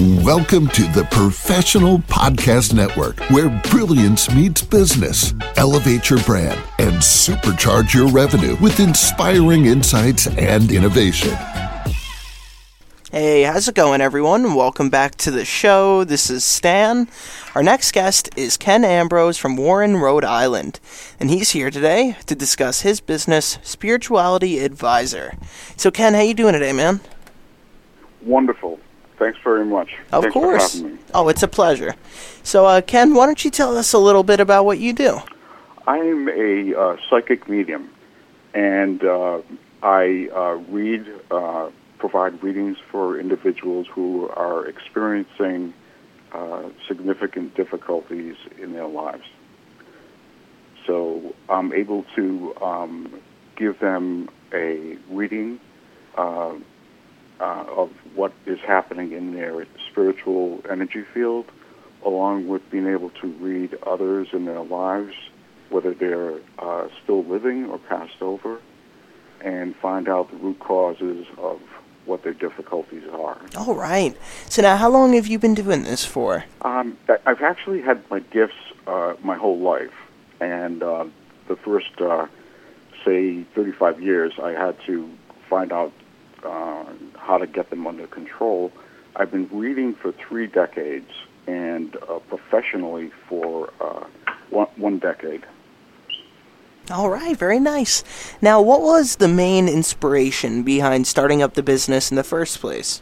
Welcome to the Professional Podcast Network, where brilliance meets business. Elevate your brand and supercharge your revenue with inspiring insights and innovation. Hey, how's it going, everyone? Welcome back to the show. This is Stan. Our next guest is Ken Ambrose from Warren, Rhode Island, and he's here today to discuss his business, Spirituality Advisor. So, Ken, how you doing today, man? Wonderful. Thanks very much. Of Thanks course. Oh, it's a pleasure. So, uh, Ken, why don't you tell us a little bit about what you do? I'm a uh, psychic medium, and uh, I uh, read, uh, provide readings for individuals who are experiencing uh, significant difficulties in their lives. So I'm able to um, give them a reading uh, of what is happening in their spiritual energy field, along with being able to read others in their lives, whether they're uh, still living or passed over, and find out the root causes of what their difficulties are. All right. So, now how long have you been doing this for? Um, I've actually had my gifts uh, my whole life, and uh, the first, uh, say, 35 years, I had to find out uh, how to get them under control. I've been reading for three decades, and uh, professionally for uh, one, one decade. All right, very nice. Now, what was the main inspiration behind starting up the business in the first place?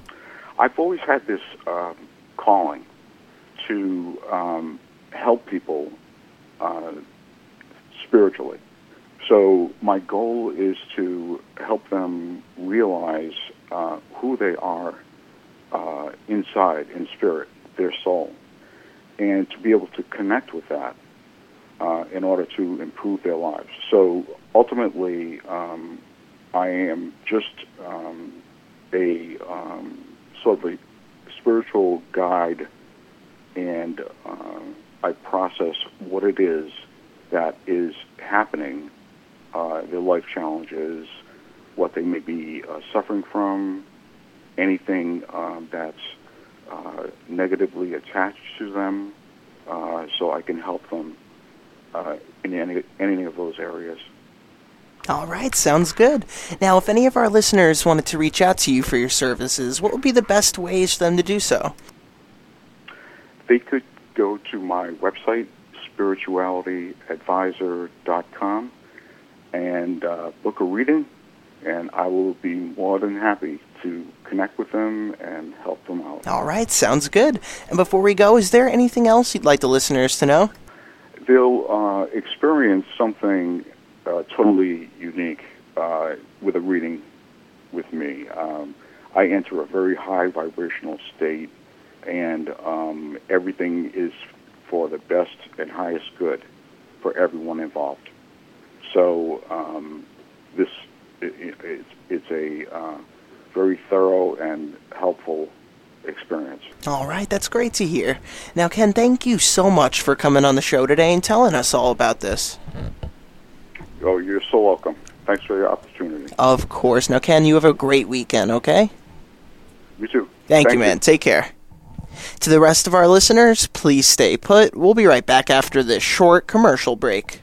I've always had this um, calling to um, help people uh, spiritually. So my goal is to help them realize uh, who they are uh, inside, in spirit, their soul, and to be able to connect with that uh, in order to improve their lives. So ultimately, um, I am just um, a um, sort of a spiritual guide, and uh, I process what it is that is happening, uh, their life challenges, what they may be uh, suffering from, anything um, that's uh, negatively attached to them, uh, so I can help them uh, in any, any of those areas. All right, sounds good. Now, if any of our listeners wanted to reach out to you for your services, what would be the best ways for them to do so? They could go to my website, spiritualityadvisor.com, and uh, book a reading, and I will be more than happy to connect with them and help them out. All right, sounds good. And before we go, is there anything else you'd like the listeners to know? They'll uh, experience something uh, totally unique uh, with a reading with me. Um, I enter a very high vibrational state, and um, everything is for the best and highest good for everyone involved. So um, this it, it, it's, it's a uh, very thorough and helpful experience. All right, that's great to hear. Now, Ken, thank you so much for coming on the show today and telling us all about this. Oh, you're so welcome. Thanks for the opportunity. Of course. Now, Ken, you have a great weekend, okay? You too. Thank, you, man. Take care. To the rest of our listeners, please stay put. We'll be right back after this short commercial break.